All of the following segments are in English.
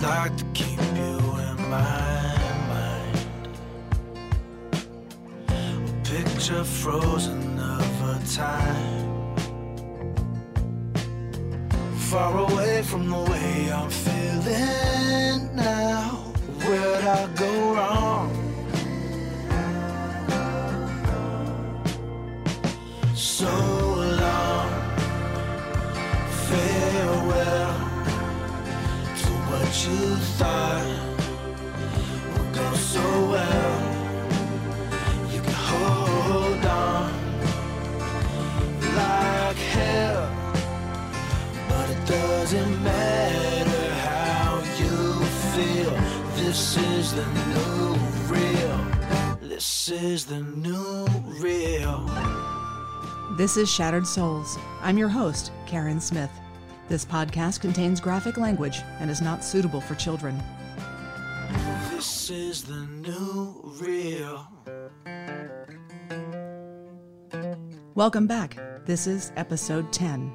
I'd like to keep you in my mind. A picture frozen of a time. Far away from the way I'm feeling now. Where'd I go wrong? So long. Farewell you thought would go so well. You can hold on like hell, but it doesn't matter how you feel. This is the new real. This is the new real. This is Shattered Souls. I'm your host, Karen Smith. This podcast contains graphic language and is not suitable for children. This is the new real. Welcome back. This is episode 10.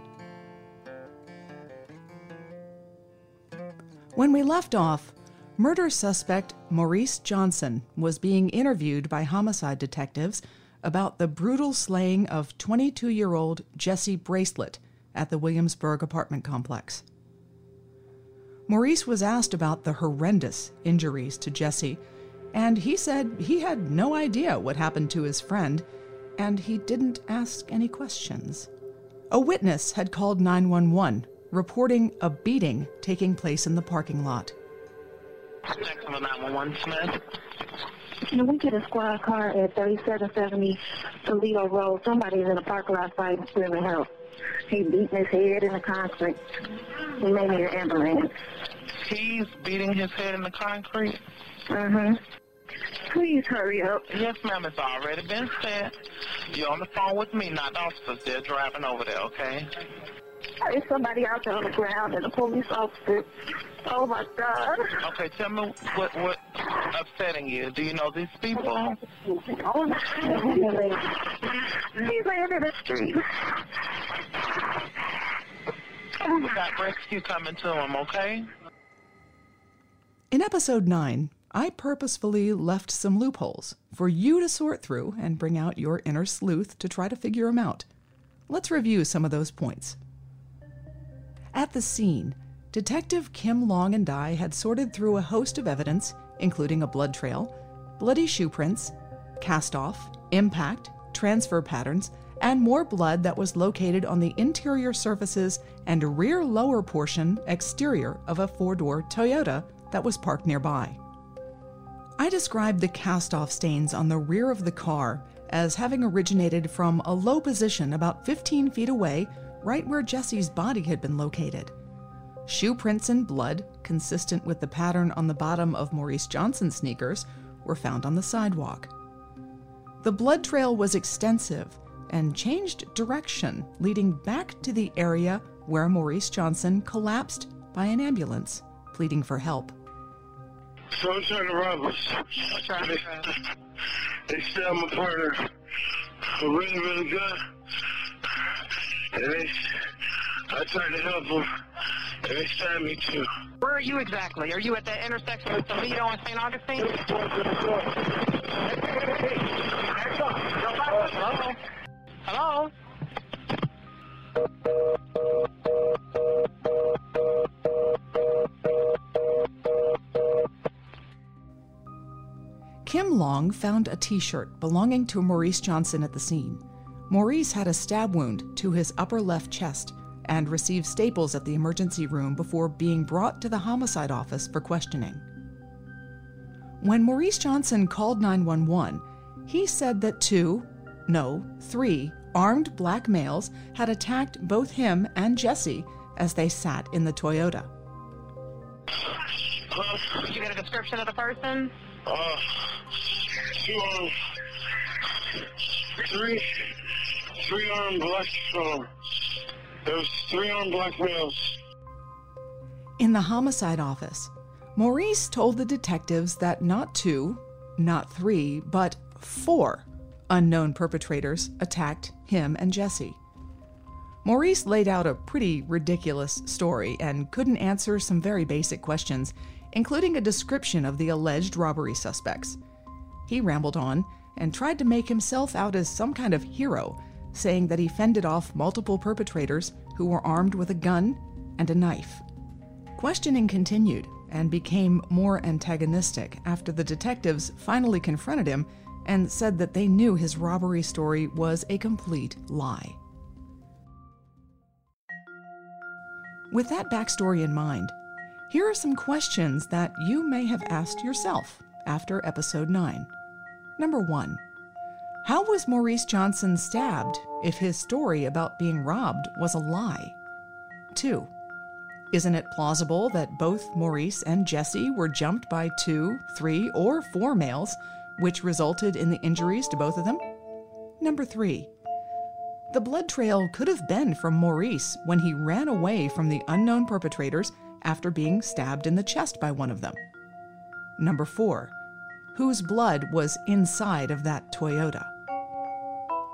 When we left off, murder suspect Maurice Johnson was being interviewed by homicide detectives about the brutal slaying of 22 year old Jesse Bracelet at the Williamsburg apartment complex. Maurice was asked about the horrendous injuries to Jesse, and he said he had no idea what happened to his friend, and he didn't ask any questions. A witness had called 911, reporting a beating taking place in the parking lot. Jacksonville 911, Smith. Can we get a squad car at 3770 Toledo Road? Somebody's in the parking lot fighting screaming help. He beating his head in the concrete. May need an ambulance. He's beating his head in the concrete. Mm-hmm. Please hurry up. Yes, ma'am, it's already been said. You're on the phone with me, not the officers. They're driving over there, okay? There's somebody out there on the ground and a police officer. Oh my God. Okay, tell me what what upsetting you. Do you know these people? Oh my God. He's laying in the street. We got rescue coming to him, okay? In episode 9, I purposefully left some loopholes for you to sort through and bring out your inner sleuth to try to figure them out. Let's review some of those points. At the scene, Detective Kim Long and I had sorted through a host of evidence, including a blood trail, bloody shoe prints, cast off, impact, transfer patterns, and more blood that was located on the interior surfaces and rear lower portion exterior of a four door Toyota that was parked nearby. I described the cast off stains on the rear of the car as having originated from a low position about 15 feet away, right where Jesse's body had been located. Shoe prints in blood, consistent with the pattern on the bottom of Maurice Johnson's sneakers, were found on the sidewalk. The blood trail was extensive and changed direction, leading back to the area where Maurice Johnson collapsed by an ambulance, pleading for help. So I'm trying to rob us. They, stabbed my partner really, really good. And they, I tried to help them. And they stabbed me too. Where are you exactly? Are you at that intersection with Toledo and St. Augustine? Hello? Hello? Kim Long found a t shirt belonging to Maurice Johnson at the scene. Maurice had a stab wound to his upper left chest and received staples at the emergency room before being brought to the homicide office for questioning. When Maurice Johnson called 911, he said that two, no, three, armed black males had attacked both him and Jesse as they sat in the Toyota. Did you get a description of the person? Uh, two armed, three, three armed black, um, there three armed black males. In the homicide office, Maurice told the detectives that not two, not three, but four unknown perpetrators attacked him and Jesse. Maurice laid out a pretty ridiculous story and couldn't answer some very basic questions, including a description of the alleged robbery suspects. He rambled on and tried to make himself out as some kind of hero, saying that he fended off multiple perpetrators who were armed with a gun and a knife. Questioning continued and became more antagonistic after the detectives finally confronted him and said that they knew his robbery story was a complete lie. With that backstory in mind, here are some questions that you may have asked yourself after episode 9. Number 1. How was Maurice Johnson stabbed if his story about being robbed was a lie? 2. Isn't it plausible that both Maurice and Jesse were jumped by two, three, or four males, which resulted in the injuries to both of them? Number 3. The blood trail could have been from Maurice when he ran away from the unknown perpetrators after being stabbed in the chest by one of them. Number 4. Whose blood was inside of that Toyota?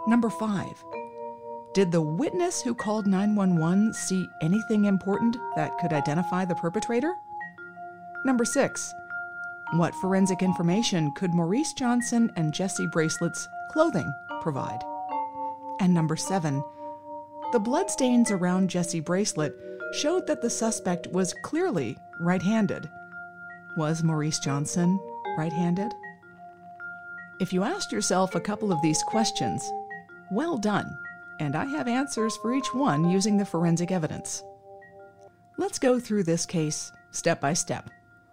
Number 5. Did the witness who called 911 see anything important that could identify the perpetrator? Number 6. What forensic information could Maurice Johnson and Jesse Bracelet's clothing provide? And number 7. The bloodstains around Jesse Bracelet showed that the suspect was clearly right handed. Was Maurice Johnson right handed? If you asked yourself a couple of these questions, well done, and I have answers for each one using the forensic evidence. Let's go through this case step by step.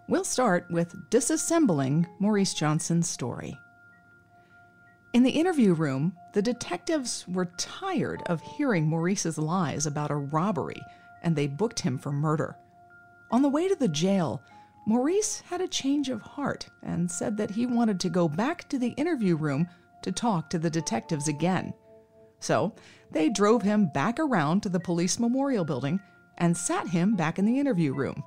We'll start with disassembling Maurice Johnson's story. In the interview room, the detectives were tired of hearing Maurice's lies about a robbery and they booked him for murder. On the way to the jail, Maurice had a change of heart and said that he wanted to go back to the interview room to talk to the detectives again. So they drove him back around to the police memorial building and sat him back in the interview room.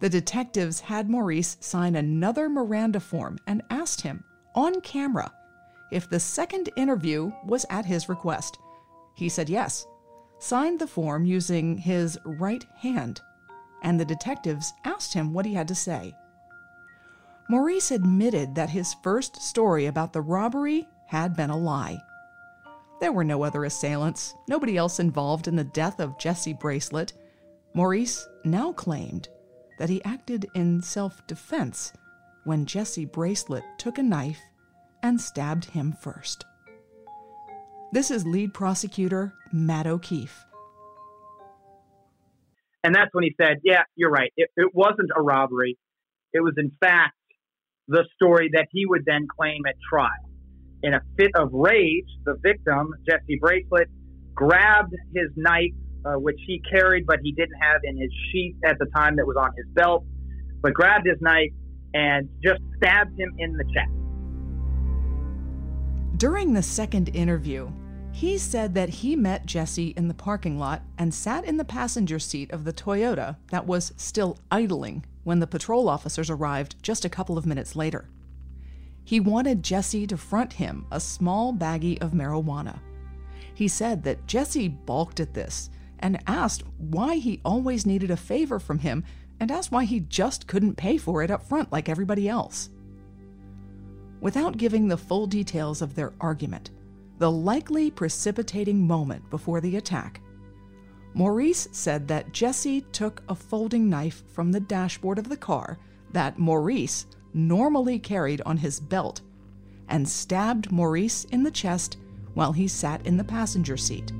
The detectives had Maurice sign another Miranda form and asked him, on camera, if the second interview was at his request. He said yes, signed the form using his right hand, and the detectives asked him what he had to say. Maurice admitted that his first story about the robbery had been a lie. There were no other assailants, nobody else involved in the death of Jesse Bracelet. Maurice now claimed that he acted in self defense when Jesse Bracelet took a knife and stabbed him first. This is lead prosecutor Matt O'Keefe. And that's when he said, Yeah, you're right. It, it wasn't a robbery. It was, in fact, the story that he would then claim at trial. In a fit of rage, the victim, Jesse Bracelet, grabbed his knife, uh, which he carried, but he didn't have in his sheath at the time that was on his belt, but grabbed his knife and just stabbed him in the chest. During the second interview, he said that he met Jesse in the parking lot and sat in the passenger seat of the Toyota that was still idling when the patrol officers arrived just a couple of minutes later. He wanted Jesse to front him a small baggie of marijuana. He said that Jesse balked at this and asked why he always needed a favor from him and asked why he just couldn't pay for it up front like everybody else. Without giving the full details of their argument, the likely precipitating moment before the attack, Maurice said that Jesse took a folding knife from the dashboard of the car that Maurice normally carried on his belt and stabbed Maurice in the chest while he sat in the passenger seat.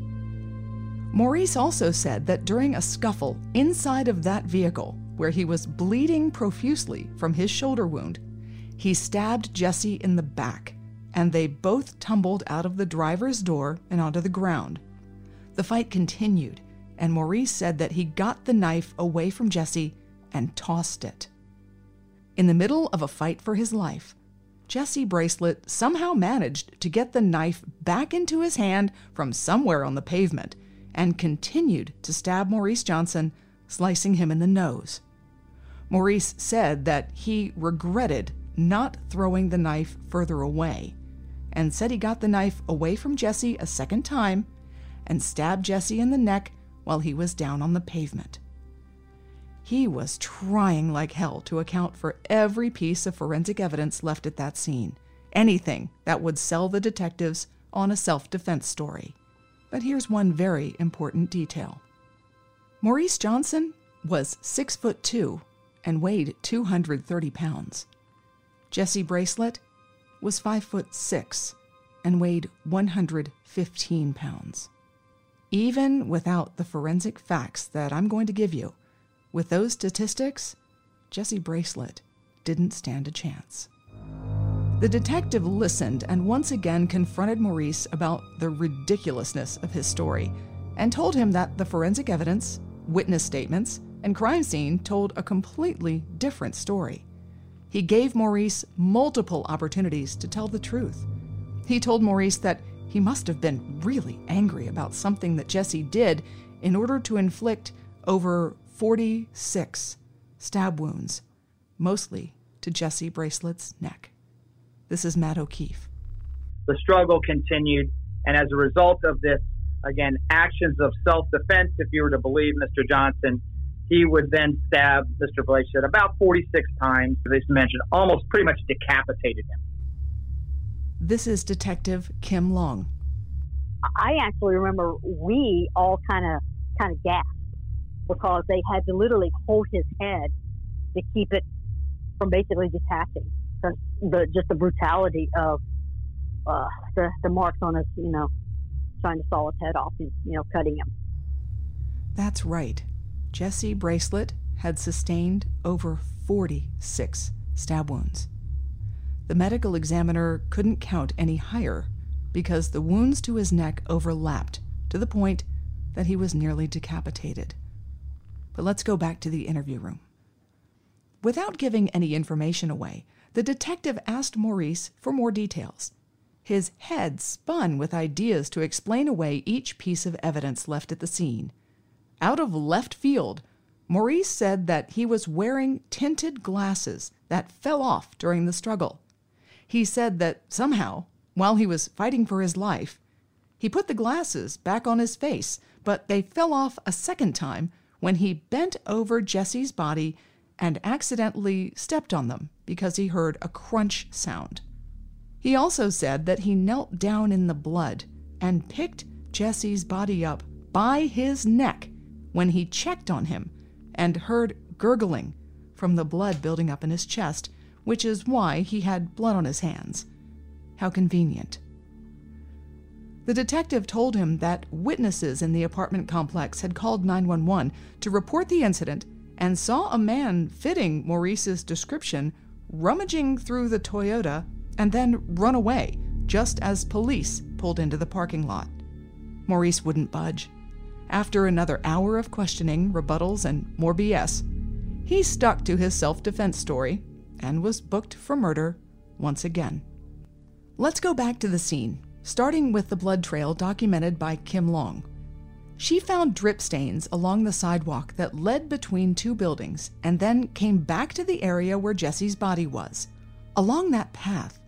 Maurice also said that during a scuffle inside of that vehicle, where he was bleeding profusely from his shoulder wound, he stabbed Jesse in the back, and they both tumbled out of the driver's door and onto the ground. The fight continued, and Maurice said that he got the knife away from Jesse and tossed it. In the middle of a fight for his life, Jesse Bracelet somehow managed to get the knife back into his hand from somewhere on the pavement and continued to stab Maurice Johnson, slicing him in the nose. Maurice said that he regretted not throwing the knife further away, and said he got the knife away from Jesse a second time and stabbed Jesse in the neck while he was down on the pavement. He was trying like hell to account for every piece of forensic evidence left at that scene, anything that would sell the detectives on a self defense story. But here's one very important detail Maurice Johnson was six foot two and weighed 230 pounds. Jesse Bracelet was 5 foot 6 and weighed 115 pounds. Even without the forensic facts that I'm going to give you, with those statistics, Jesse Bracelet didn't stand a chance. The detective listened and once again confronted Maurice about the ridiculousness of his story and told him that the forensic evidence, witness statements, and crime scene told a completely different story. He gave Maurice multiple opportunities to tell the truth. He told Maurice that he must have been really angry about something that Jesse did in order to inflict over 46 stab wounds, mostly to Jesse Bracelet's neck. This is Matt O'Keefe. The struggle continued, and as a result of this, again, actions of self defense, if you were to believe Mr. Johnson, he would then stab Mr. Bracelet about 46 times, as mentioned, almost pretty much decapitated him. This is Detective Kim Long. I actually remember we all kind of kind of gasped because they had to literally hold his head to keep it from basically detaching. Because the just the brutality of uh, the the marks on his, you know, trying to saw his head off and you know cutting him. That's right. Jesse Bracelet had sustained over 46 stab wounds. The medical examiner couldn't count any higher because the wounds to his neck overlapped to the point that he was nearly decapitated. But let's go back to the interview room. Without giving any information away, the detective asked Maurice for more details. His head spun with ideas to explain away each piece of evidence left at the scene out of left field, Maurice said that he was wearing tinted glasses that fell off during the struggle. He said that somehow, while he was fighting for his life, he put the glasses back on his face, but they fell off a second time when he bent over Jesse's body and accidentally stepped on them because he heard a crunch sound. He also said that he knelt down in the blood and picked Jesse's body up by his neck when he checked on him and heard gurgling from the blood building up in his chest, which is why he had blood on his hands. How convenient. The detective told him that witnesses in the apartment complex had called 911 to report the incident and saw a man fitting Maurice's description rummaging through the Toyota and then run away just as police pulled into the parking lot. Maurice wouldn't budge. After another hour of questioning, rebuttals, and more BS, he stuck to his self defense story and was booked for murder once again. Let's go back to the scene starting with the blood trail documented by Kim Long. She found drip stains along the sidewalk that led between two buildings and then came back to the area where Jesse's body was. Along that path,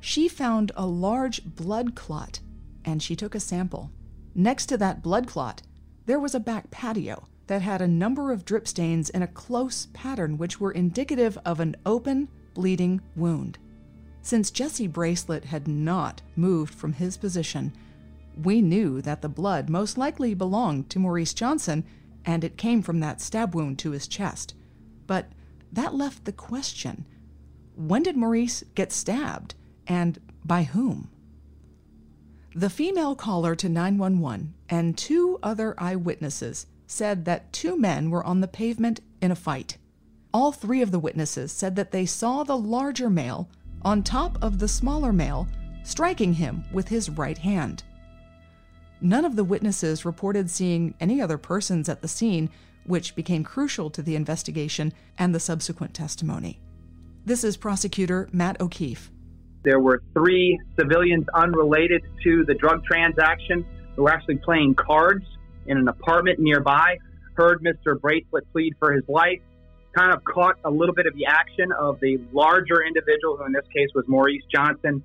she found a large blood clot and she took a sample. Next to that blood clot, there was a back patio that had a number of drip stains in a close pattern which were indicative of an open, bleeding wound. Since Jesse Bracelet had not moved from his position, we knew that the blood most likely belonged to Maurice Johnson and it came from that stab wound to his chest. But that left the question when did Maurice get stabbed and by whom? The female caller to 911 and two other eyewitnesses said that two men were on the pavement in a fight. All three of the witnesses said that they saw the larger male on top of the smaller male, striking him with his right hand. None of the witnesses reported seeing any other persons at the scene, which became crucial to the investigation and the subsequent testimony. This is prosecutor Matt O'Keefe. There were three civilians unrelated to the drug transaction who were actually playing cards in an apartment nearby, heard Mr. Bracelet plead for his life, kind of caught a little bit of the action of the larger individual, who in this case was Maurice Johnson,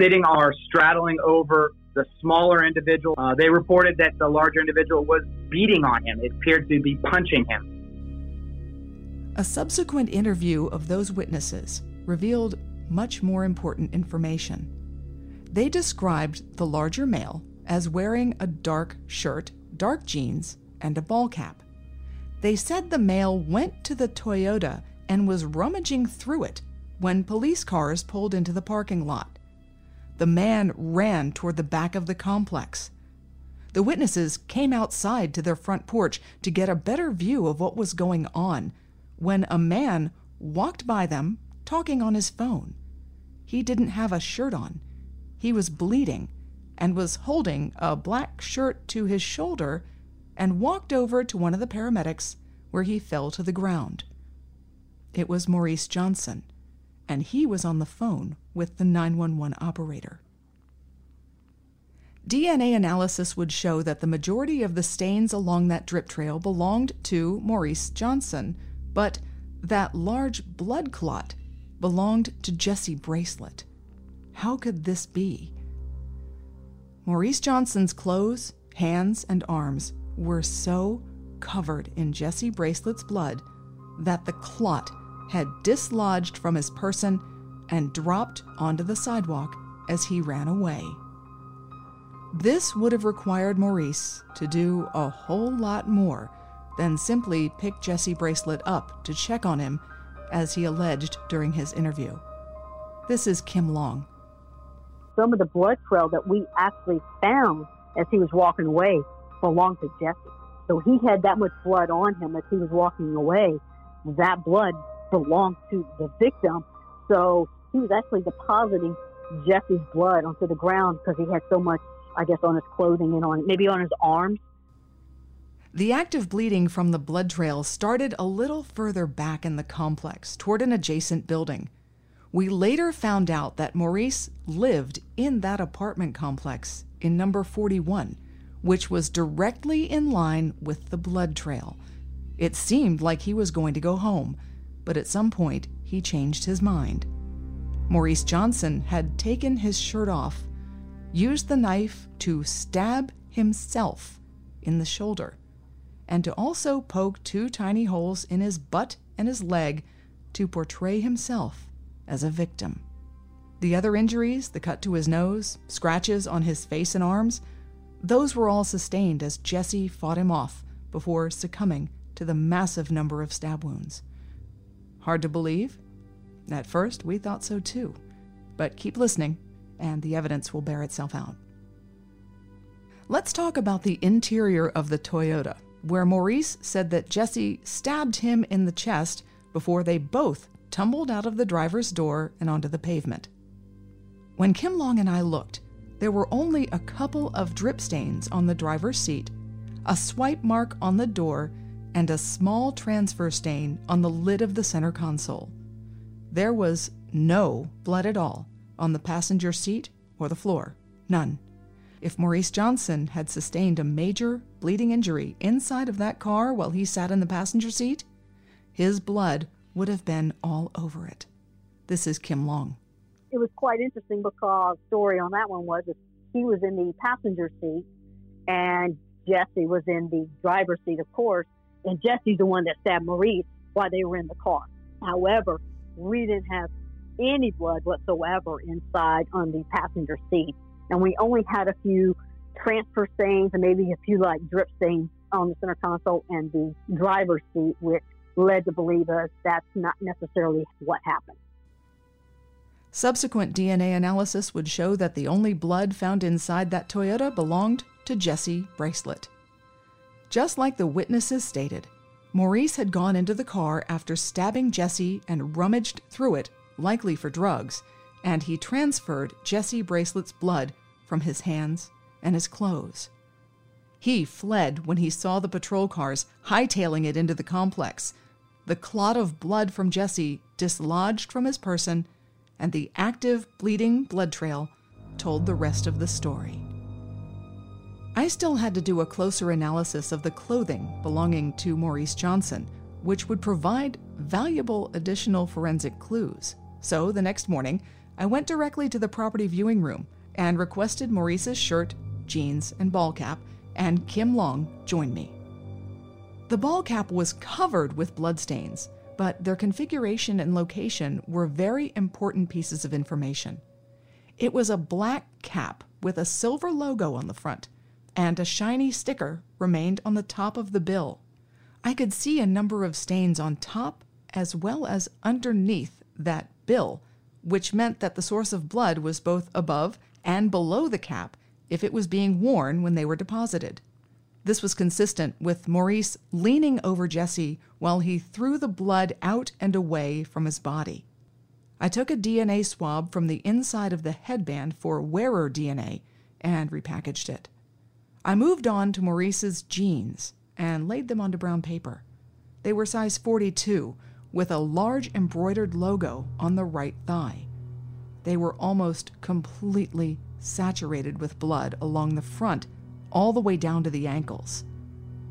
sitting or straddling over the smaller individual. Uh, they reported that the larger individual was beating on him. It appeared to be punching him. A subsequent interview of those witnesses revealed much more important information. They described the larger male as wearing a dark shirt, dark jeans, and a ball cap. They said the male went to the Toyota and was rummaging through it when police cars pulled into the parking lot. The man ran toward the back of the complex. The witnesses came outside to their front porch to get a better view of what was going on when a man walked by them talking on his phone. He didn't have a shirt on. He was bleeding and was holding a black shirt to his shoulder and walked over to one of the paramedics where he fell to the ground. It was Maurice Johnson, and he was on the phone with the 911 operator. DNA analysis would show that the majority of the stains along that drip trail belonged to Maurice Johnson, but that large blood clot belonged to Jesse Bracelet. How could this be? Maurice Johnson's clothes, hands, and arms were so covered in Jesse Bracelet's blood that the clot had dislodged from his person and dropped onto the sidewalk as he ran away. This would have required Maurice to do a whole lot more than simply pick Jesse Bracelet up to check on him, as he alleged during his interview. This is Kim Long. Some of the blood trail that we actually found as he was walking away belonged to Jesse. So he had that much blood on him as he was walking away. That blood belonged to the victim. So he was actually depositing Jesse's blood onto the ground because he had so much, I guess, on his clothing and on maybe on his arms. The active bleeding from the blood trail started a little further back in the complex toward an adjacent building. We later found out that Maurice lived in that apartment complex in number 41 which was directly in line with the blood trail. It seemed like he was going to go home, but at some point he changed his mind. Maurice Johnson had taken his shirt off, used the knife to stab himself in the shoulder, and to also poke two tiny holes in his butt and his leg to portray himself as a victim. The other injuries, the cut to his nose, scratches on his face and arms, those were all sustained as Jesse fought him off before succumbing to the massive number of stab wounds. Hard to believe? At first, we thought so too. But keep listening, and the evidence will bear itself out. Let's talk about the interior of the Toyota, where Maurice said that Jesse stabbed him in the chest before they both tumbled out of the driver's door and onto the pavement. When Kim Long and I looked, there were only a couple of drip stains on the driver's seat, a swipe mark on the door, and a small transfer stain on the lid of the center console. There was no blood at all on the passenger seat or the floor. None. If Maurice Johnson had sustained a major bleeding injury inside of that car while he sat in the passenger seat, his blood would have been all over it. This is Kim Long. It was quite interesting because story on that one was that he was in the passenger seat and Jesse was in the driver's seat, of course, and Jesse's the one that stabbed Maurice while they were in the car. However, we didn't have any blood whatsoever inside on the passenger seat, and we only had a few transfer stains and maybe a few like drip stains on the center console and the driver's seat, which led to believe us that's not necessarily what happened. Subsequent DNA analysis would show that the only blood found inside that Toyota belonged to Jesse Bracelet. Just like the witnesses stated, Maurice had gone into the car after stabbing Jesse and rummaged through it, likely for drugs, and he transferred Jesse Bracelet's blood from his hands and his clothes. He fled when he saw the patrol cars hightailing it into the complex. The clot of blood from Jesse dislodged from his person, and the active bleeding blood trail told the rest of the story. I still had to do a closer analysis of the clothing belonging to Maurice Johnson, which would provide valuable additional forensic clues. So the next morning, I went directly to the property viewing room and requested Maurice's shirt, jeans, and ball cap, and Kim Long joined me. The ball cap was covered with bloodstains, but their configuration and location were very important pieces of information. It was a black cap with a silver logo on the front and a shiny sticker remained on the top of the bill. I could see a number of stains on top as well as underneath that bill, which meant that the source of blood was both above and below the cap if it was being worn when they were deposited. This was consistent with Maurice leaning over Jesse while he threw the blood out and away from his body. I took a DNA swab from the inside of the headband for wearer DNA and repackaged it. I moved on to Maurice's jeans and laid them onto brown paper. They were size 42, with a large embroidered logo on the right thigh. They were almost completely saturated with blood along the front, all the way down to the ankles.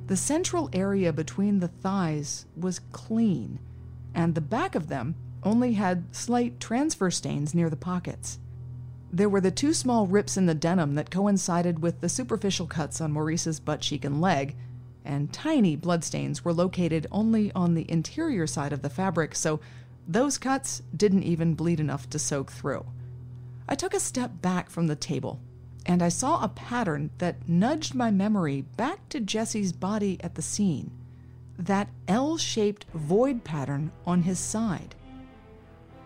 The central area between the thighs was clean, and the back of them only had slight transfer stains near the pockets. There were the two small rips in the denim that coincided with the superficial cuts on Maurice's butt cheek and leg, and tiny bloodstains were located only on the interior side of the fabric, so those cuts didn't even bleed enough to soak through. I took a step back from the table, and I saw a pattern that nudged my memory back to Jesse's body at the scene that L shaped void pattern on his side.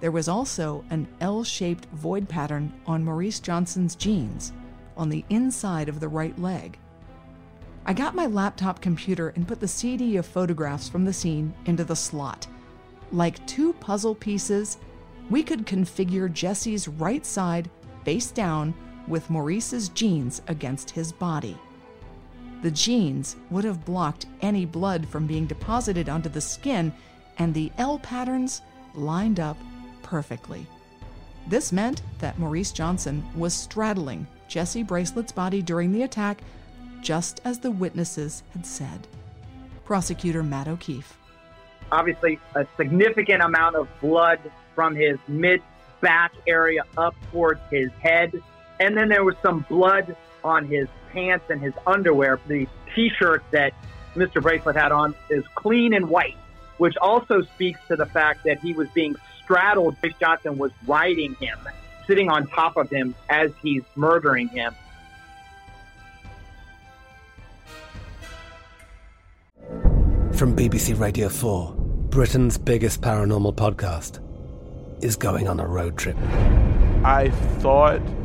There was also an L shaped void pattern on Maurice Johnson's jeans on the inside of the right leg. I got my laptop computer and put the CD of photographs from the scene into the slot. Like two puzzle pieces, we could configure Jesse's right side face down with Maurice's jeans against his body. The jeans would have blocked any blood from being deposited onto the skin, and the L patterns lined up perfectly. This meant that Maurice Johnson was straddling Jesse Bracelet's body during the attack, just as the witnesses had said. Prosecutor Matt O'Keefe. Obviously, a significant amount of blood from his mid back area up towards his head. And then there was some blood on his pants and his underwear. The t shirt that Mr. Bracelet had on is clean and white, which also speaks to the fact that he was being straddled, Joyce Johnson was riding him, sitting on top of him as he's murdering him. From BBC Radio 4, Britain's biggest paranormal podcast is going on a road trip. I thought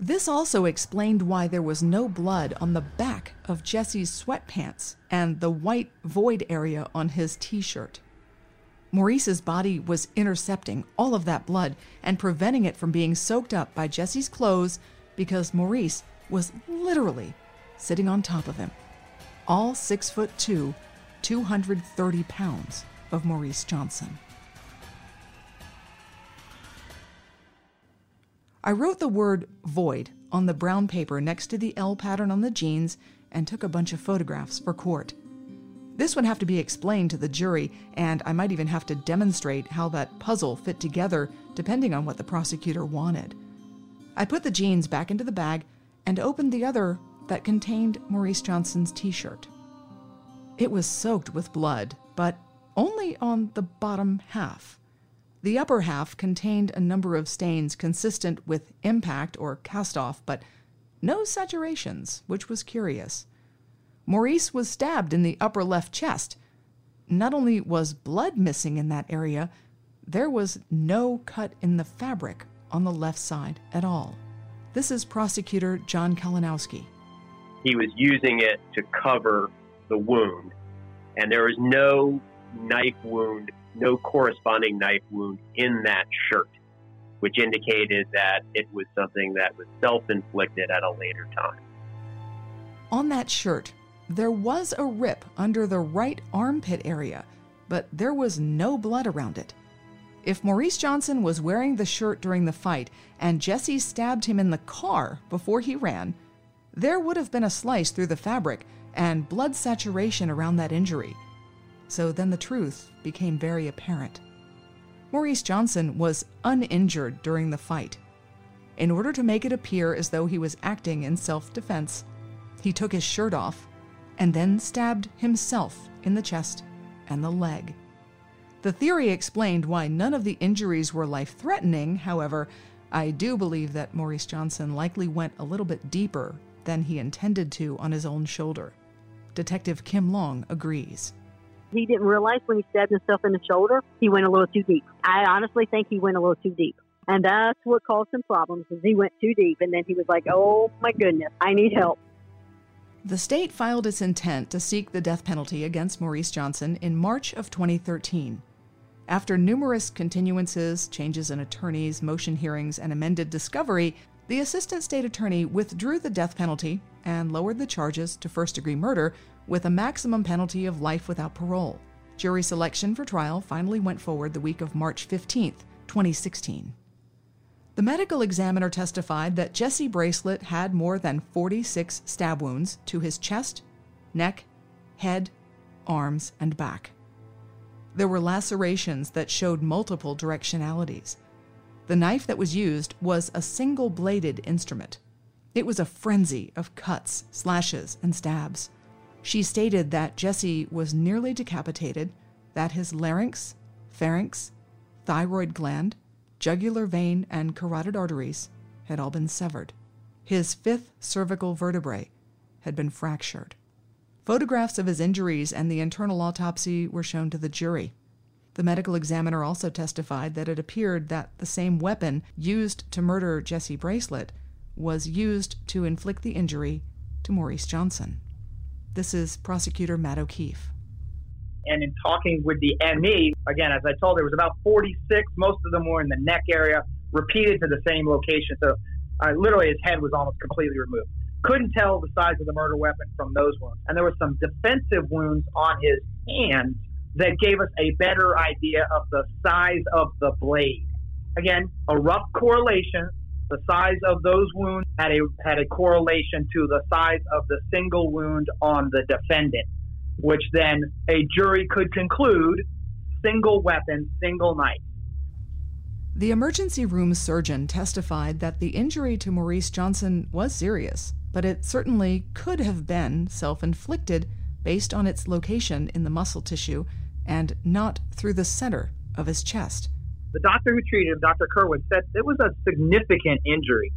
This also explained why there was no blood on the back of Jesse's sweatpants and the white void area on his t shirt. Maurice's body was intercepting all of that blood and preventing it from being soaked up by Jesse's clothes because Maurice was literally sitting on top of him. All six foot two, 230 pounds of Maurice Johnson. I wrote the word void on the brown paper next to the L pattern on the jeans and took a bunch of photographs for court. This would have to be explained to the jury, and I might even have to demonstrate how that puzzle fit together depending on what the prosecutor wanted. I put the jeans back into the bag and opened the other that contained Maurice Johnson's t shirt. It was soaked with blood, but only on the bottom half. The upper half contained a number of stains consistent with impact or cast off, but no saturations, which was curious. Maurice was stabbed in the upper left chest. Not only was blood missing in that area, there was no cut in the fabric on the left side at all. This is prosecutor John Kalinowski. He was using it to cover the wound, and there was no knife wound no corresponding knife wound in that shirt, which indicated that it was something that was self inflicted at a later time. On that shirt, there was a rip under the right armpit area, but there was no blood around it. If Maurice Johnson was wearing the shirt during the fight and Jesse stabbed him in the car before he ran, there would have been a slice through the fabric and blood saturation around that injury. So then the truth became very apparent. Maurice Johnson was uninjured during the fight. In order to make it appear as though he was acting in self defense, he took his shirt off and then stabbed himself in the chest and the leg. The theory explained why none of the injuries were life threatening, however, I do believe that Maurice Johnson likely went a little bit deeper than he intended to on his own shoulder. Detective Kim Long agrees. He didn't realize when he stabbed himself in the shoulder, he went a little too deep. I honestly think he went a little too deep. And that's what caused him problems is he went too deep and then he was like, "Oh my goodness, I need help." The state filed its intent to seek the death penalty against Maurice Johnson in March of 2013. After numerous continuances, changes in attorneys, motion hearings, and amended discovery, the assistant state attorney withdrew the death penalty and lowered the charges to first degree murder with a maximum penalty of life without parole. Jury selection for trial finally went forward the week of March 15, 2016. The medical examiner testified that Jesse Bracelet had more than 46 stab wounds to his chest, neck, head, arms, and back. There were lacerations that showed multiple directionalities. The knife that was used was a single bladed instrument. It was a frenzy of cuts, slashes, and stabs. She stated that Jesse was nearly decapitated, that his larynx, pharynx, thyroid gland, jugular vein, and carotid arteries had all been severed. His fifth cervical vertebrae had been fractured. Photographs of his injuries and the internal autopsy were shown to the jury. The medical examiner also testified that it appeared that the same weapon used to murder Jesse Bracelet was used to inflict the injury to Maurice Johnson. This is prosecutor Matt O'Keefe. And in talking with the ME, again, as I told, there was about 46. Most of them were in the neck area, repeated to the same location. So uh, literally his head was almost completely removed. Couldn't tell the size of the murder weapon from those wounds. And there were some defensive wounds on his hands that gave us a better idea of the size of the blade. Again, a rough correlation. The size of those wounds had a had a correlation to the size of the single wound on the defendant which then a jury could conclude single weapon, single knife. The emergency room surgeon testified that the injury to Maurice Johnson was serious, but it certainly could have been self inflicted based on its location in the muscle tissue and not through the center of his chest. The doctor who treated him, Dr. Kerwood, said it was a significant injury.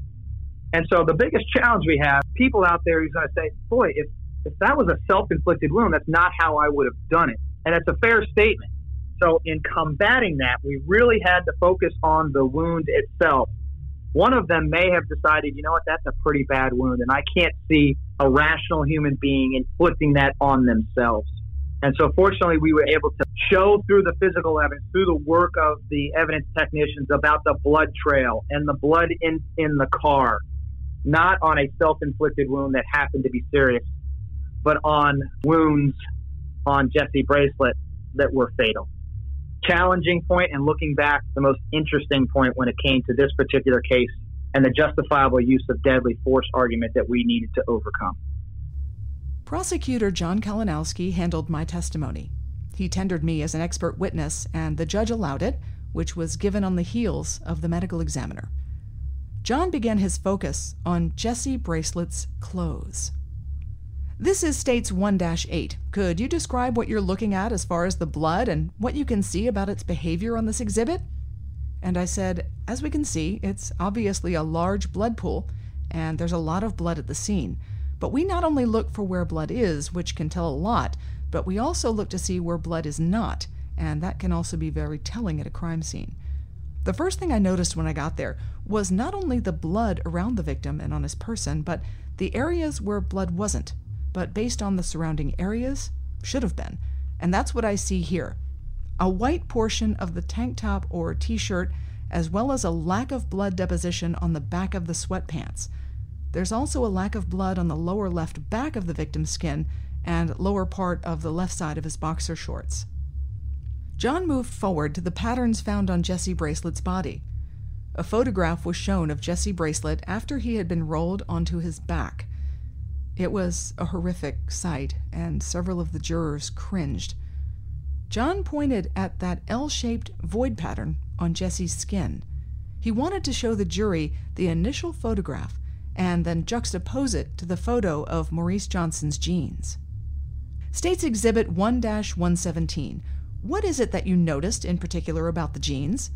And so the biggest challenge we have, people out there who's going to say, boy, if if that was a self-inflicted wound, that's not how I would have done it. And it's a fair statement. So in combating that, we really had to focus on the wound itself. One of them may have decided, you know what, that's a pretty bad wound, and I can't see a rational human being inflicting that on themselves. And so, fortunately, we were able to show through the physical evidence, through the work of the evidence technicians about the blood trail and the blood in, in the car, not on a self inflicted wound that happened to be serious, but on wounds on Jesse Bracelet that were fatal. Challenging point and looking back, the most interesting point when it came to this particular case and the justifiable use of deadly force argument that we needed to overcome. Prosecutor John Kalinowski handled my testimony. He tendered me as an expert witness, and the judge allowed it, which was given on the heels of the medical examiner. John began his focus on Jesse Bracelet's clothes. This is States 1 8. Could you describe what you're looking at as far as the blood and what you can see about its behavior on this exhibit? And I said, As we can see, it's obviously a large blood pool, and there's a lot of blood at the scene. But we not only look for where blood is, which can tell a lot, but we also look to see where blood is not, and that can also be very telling at a crime scene. The first thing I noticed when I got there was not only the blood around the victim and on his person, but the areas where blood wasn't but based on the surrounding areas, should have been. And that's what I see here. A white portion of the tank top or t shirt, as well as a lack of blood deposition on the back of the sweatpants. There's also a lack of blood on the lower left back of the victim's skin and lower part of the left side of his boxer shorts. John moved forward to the patterns found on Jesse Bracelet's body. A photograph was shown of Jesse Bracelet after he had been rolled onto his back. It was a horrific sight, and several of the jurors cringed. John pointed at that L shaped void pattern on Jesse's skin. He wanted to show the jury the initial photograph and then juxtapose it to the photo of Maurice Johnson's jeans. States Exhibit 1 117. What is it that you noticed in particular about the jeans?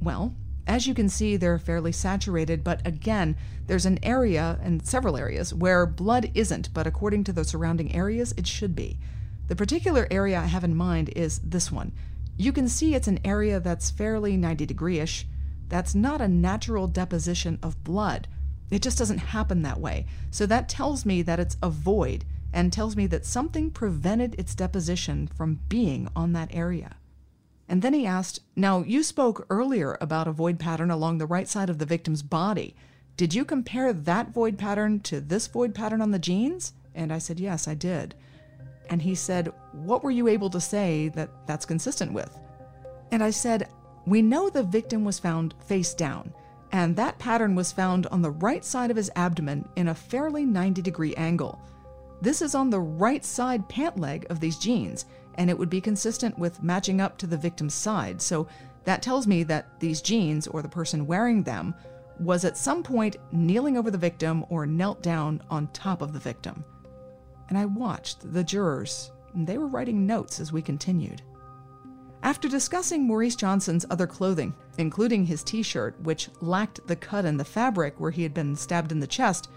Well, as you can see, they're fairly saturated, but again, there's an area and several areas where blood isn't, but according to the surrounding areas, it should be. The particular area I have in mind is this one. You can see it's an area that's fairly 90 degree ish. That's not a natural deposition of blood. It just doesn't happen that way. So that tells me that it's a void and tells me that something prevented its deposition from being on that area. And then he asked, Now, you spoke earlier about a void pattern along the right side of the victim's body. Did you compare that void pattern to this void pattern on the jeans? And I said, Yes, I did. And he said, What were you able to say that that's consistent with? And I said, We know the victim was found face down, and that pattern was found on the right side of his abdomen in a fairly 90 degree angle. This is on the right side pant leg of these jeans, and it would be consistent with matching up to the victim's side. So that tells me that these jeans, or the person wearing them, was at some point kneeling over the victim or knelt down on top of the victim. And I watched the jurors, and they were writing notes as we continued. After discussing Maurice Johnson's other clothing, including his t shirt, which lacked the cut in the fabric where he had been stabbed in the chest,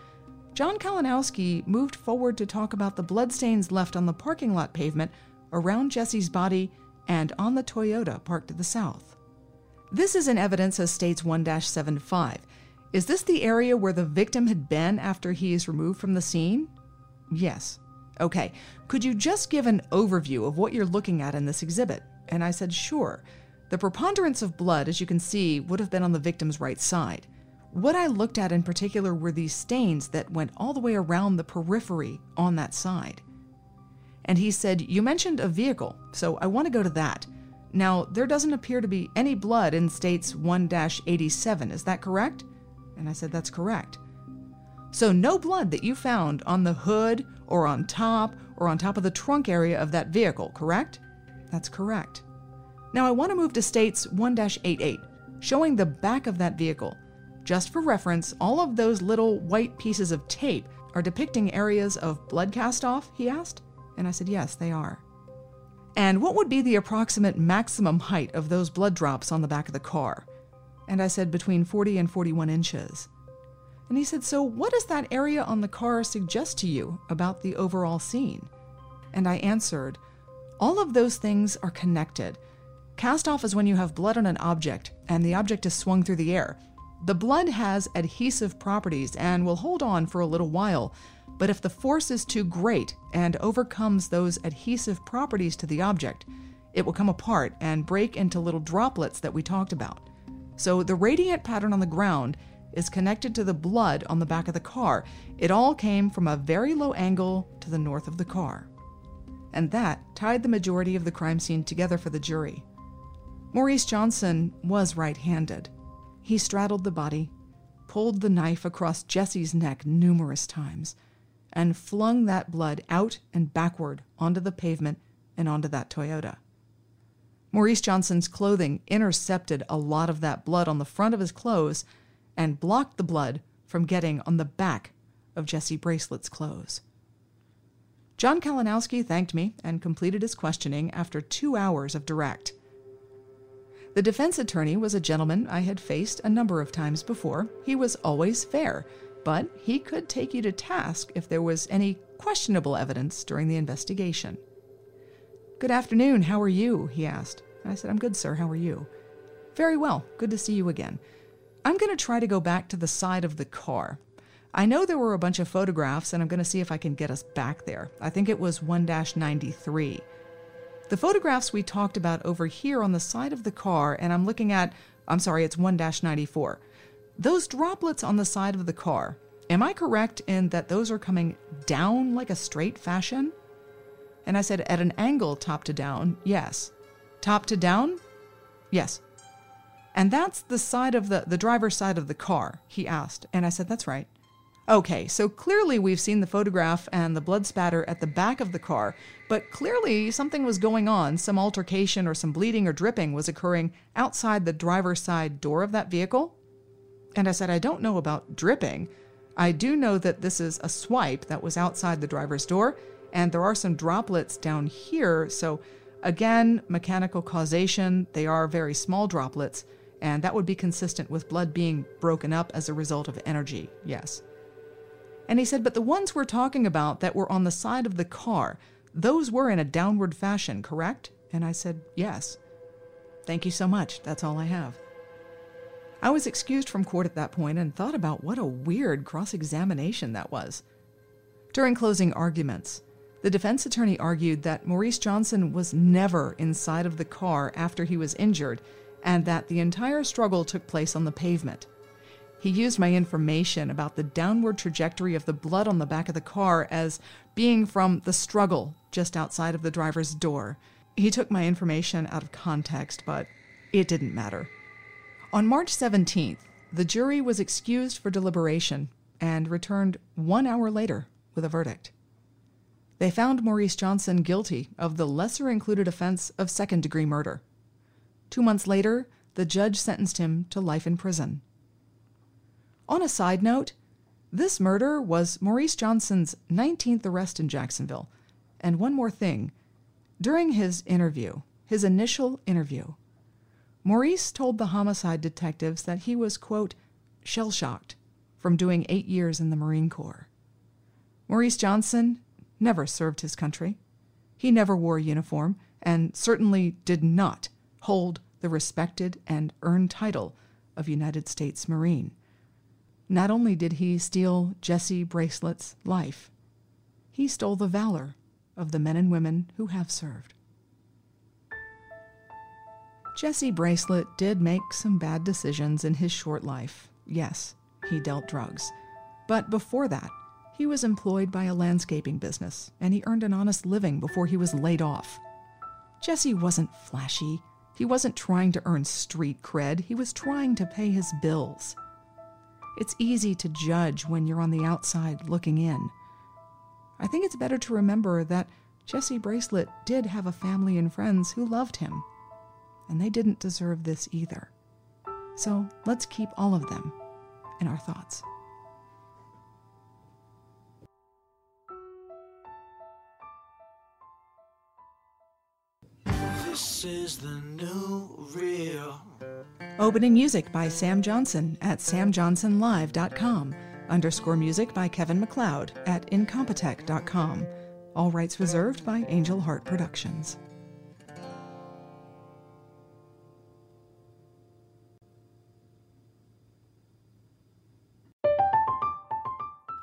John Kalinowski moved forward to talk about the bloodstains left on the parking lot pavement around Jesse's body and on the Toyota parked to the south. This is in evidence as states 1 75. Is this the area where the victim had been after he is removed from the scene? Yes. Okay. Could you just give an overview of what you're looking at in this exhibit? And I said, Sure. The preponderance of blood, as you can see, would have been on the victim's right side. What I looked at in particular were these stains that went all the way around the periphery on that side. And he said, You mentioned a vehicle, so I want to go to that. Now, there doesn't appear to be any blood in states 1 87, is that correct? And I said, That's correct. So, no blood that you found on the hood or on top or on top of the trunk area of that vehicle, correct? That's correct. Now, I want to move to states 1 88, showing the back of that vehicle. Just for reference, all of those little white pieces of tape are depicting areas of blood cast off, he asked. And I said, Yes, they are. And what would be the approximate maximum height of those blood drops on the back of the car? And I said, Between 40 and 41 inches. And he said, So what does that area on the car suggest to you about the overall scene? And I answered, All of those things are connected. Cast off is when you have blood on an object and the object is swung through the air. The blood has adhesive properties and will hold on for a little while, but if the force is too great and overcomes those adhesive properties to the object, it will come apart and break into little droplets that we talked about. So the radiant pattern on the ground is connected to the blood on the back of the car. It all came from a very low angle to the north of the car. And that tied the majority of the crime scene together for the jury. Maurice Johnson was right handed. He straddled the body, pulled the knife across Jesse's neck numerous times, and flung that blood out and backward onto the pavement and onto that Toyota. Maurice Johnson's clothing intercepted a lot of that blood on the front of his clothes and blocked the blood from getting on the back of Jesse Bracelet's clothes. John Kalinowski thanked me and completed his questioning after two hours of direct. The defense attorney was a gentleman I had faced a number of times before. He was always fair, but he could take you to task if there was any questionable evidence during the investigation. Good afternoon, how are you? he asked. I said, I'm good, sir, how are you? Very well, good to see you again. I'm going to try to go back to the side of the car. I know there were a bunch of photographs, and I'm going to see if I can get us back there. I think it was 1 93. The photographs we talked about over here on the side of the car, and I'm looking at, I'm sorry, it's 1 94. Those droplets on the side of the car, am I correct in that those are coming down like a straight fashion? And I said, at an angle, top to down, yes. Top to down? Yes. And that's the side of the, the driver's side of the car, he asked. And I said, that's right. Okay, so clearly we've seen the photograph and the blood spatter at the back of the car, but clearly something was going on. Some altercation or some bleeding or dripping was occurring outside the driver's side door of that vehicle. And I said, I don't know about dripping. I do know that this is a swipe that was outside the driver's door, and there are some droplets down here. So, again, mechanical causation, they are very small droplets, and that would be consistent with blood being broken up as a result of energy, yes. And he said, But the ones we're talking about that were on the side of the car, those were in a downward fashion, correct? And I said, Yes. Thank you so much. That's all I have. I was excused from court at that point and thought about what a weird cross examination that was. During closing arguments, the defense attorney argued that Maurice Johnson was never inside of the car after he was injured and that the entire struggle took place on the pavement. He used my information about the downward trajectory of the blood on the back of the car as being from the struggle just outside of the driver's door. He took my information out of context, but it didn't matter. On March 17th, the jury was excused for deliberation and returned one hour later with a verdict. They found Maurice Johnson guilty of the lesser included offense of second degree murder. Two months later, the judge sentenced him to life in prison. On a side note, this murder was Maurice Johnson's 19th arrest in Jacksonville. And one more thing during his interview, his initial interview, Maurice told the homicide detectives that he was, quote, shell shocked from doing eight years in the Marine Corps. Maurice Johnson never served his country. He never wore a uniform and certainly did not hold the respected and earned title of United States Marine. Not only did he steal Jesse Bracelet's life, he stole the valor of the men and women who have served. Jesse Bracelet did make some bad decisions in his short life. Yes, he dealt drugs. But before that, he was employed by a landscaping business, and he earned an honest living before he was laid off. Jesse wasn't flashy. He wasn't trying to earn street cred. He was trying to pay his bills. It's easy to judge when you're on the outside looking in. I think it's better to remember that Jesse Bracelet did have a family and friends who loved him, and they didn't deserve this either. So let's keep all of them in our thoughts. This is the new real. Opening music by Sam Johnson at samjohnsonlive.com. Underscore music by Kevin MacLeod at incompetech.com. All rights reserved by Angel Heart Productions.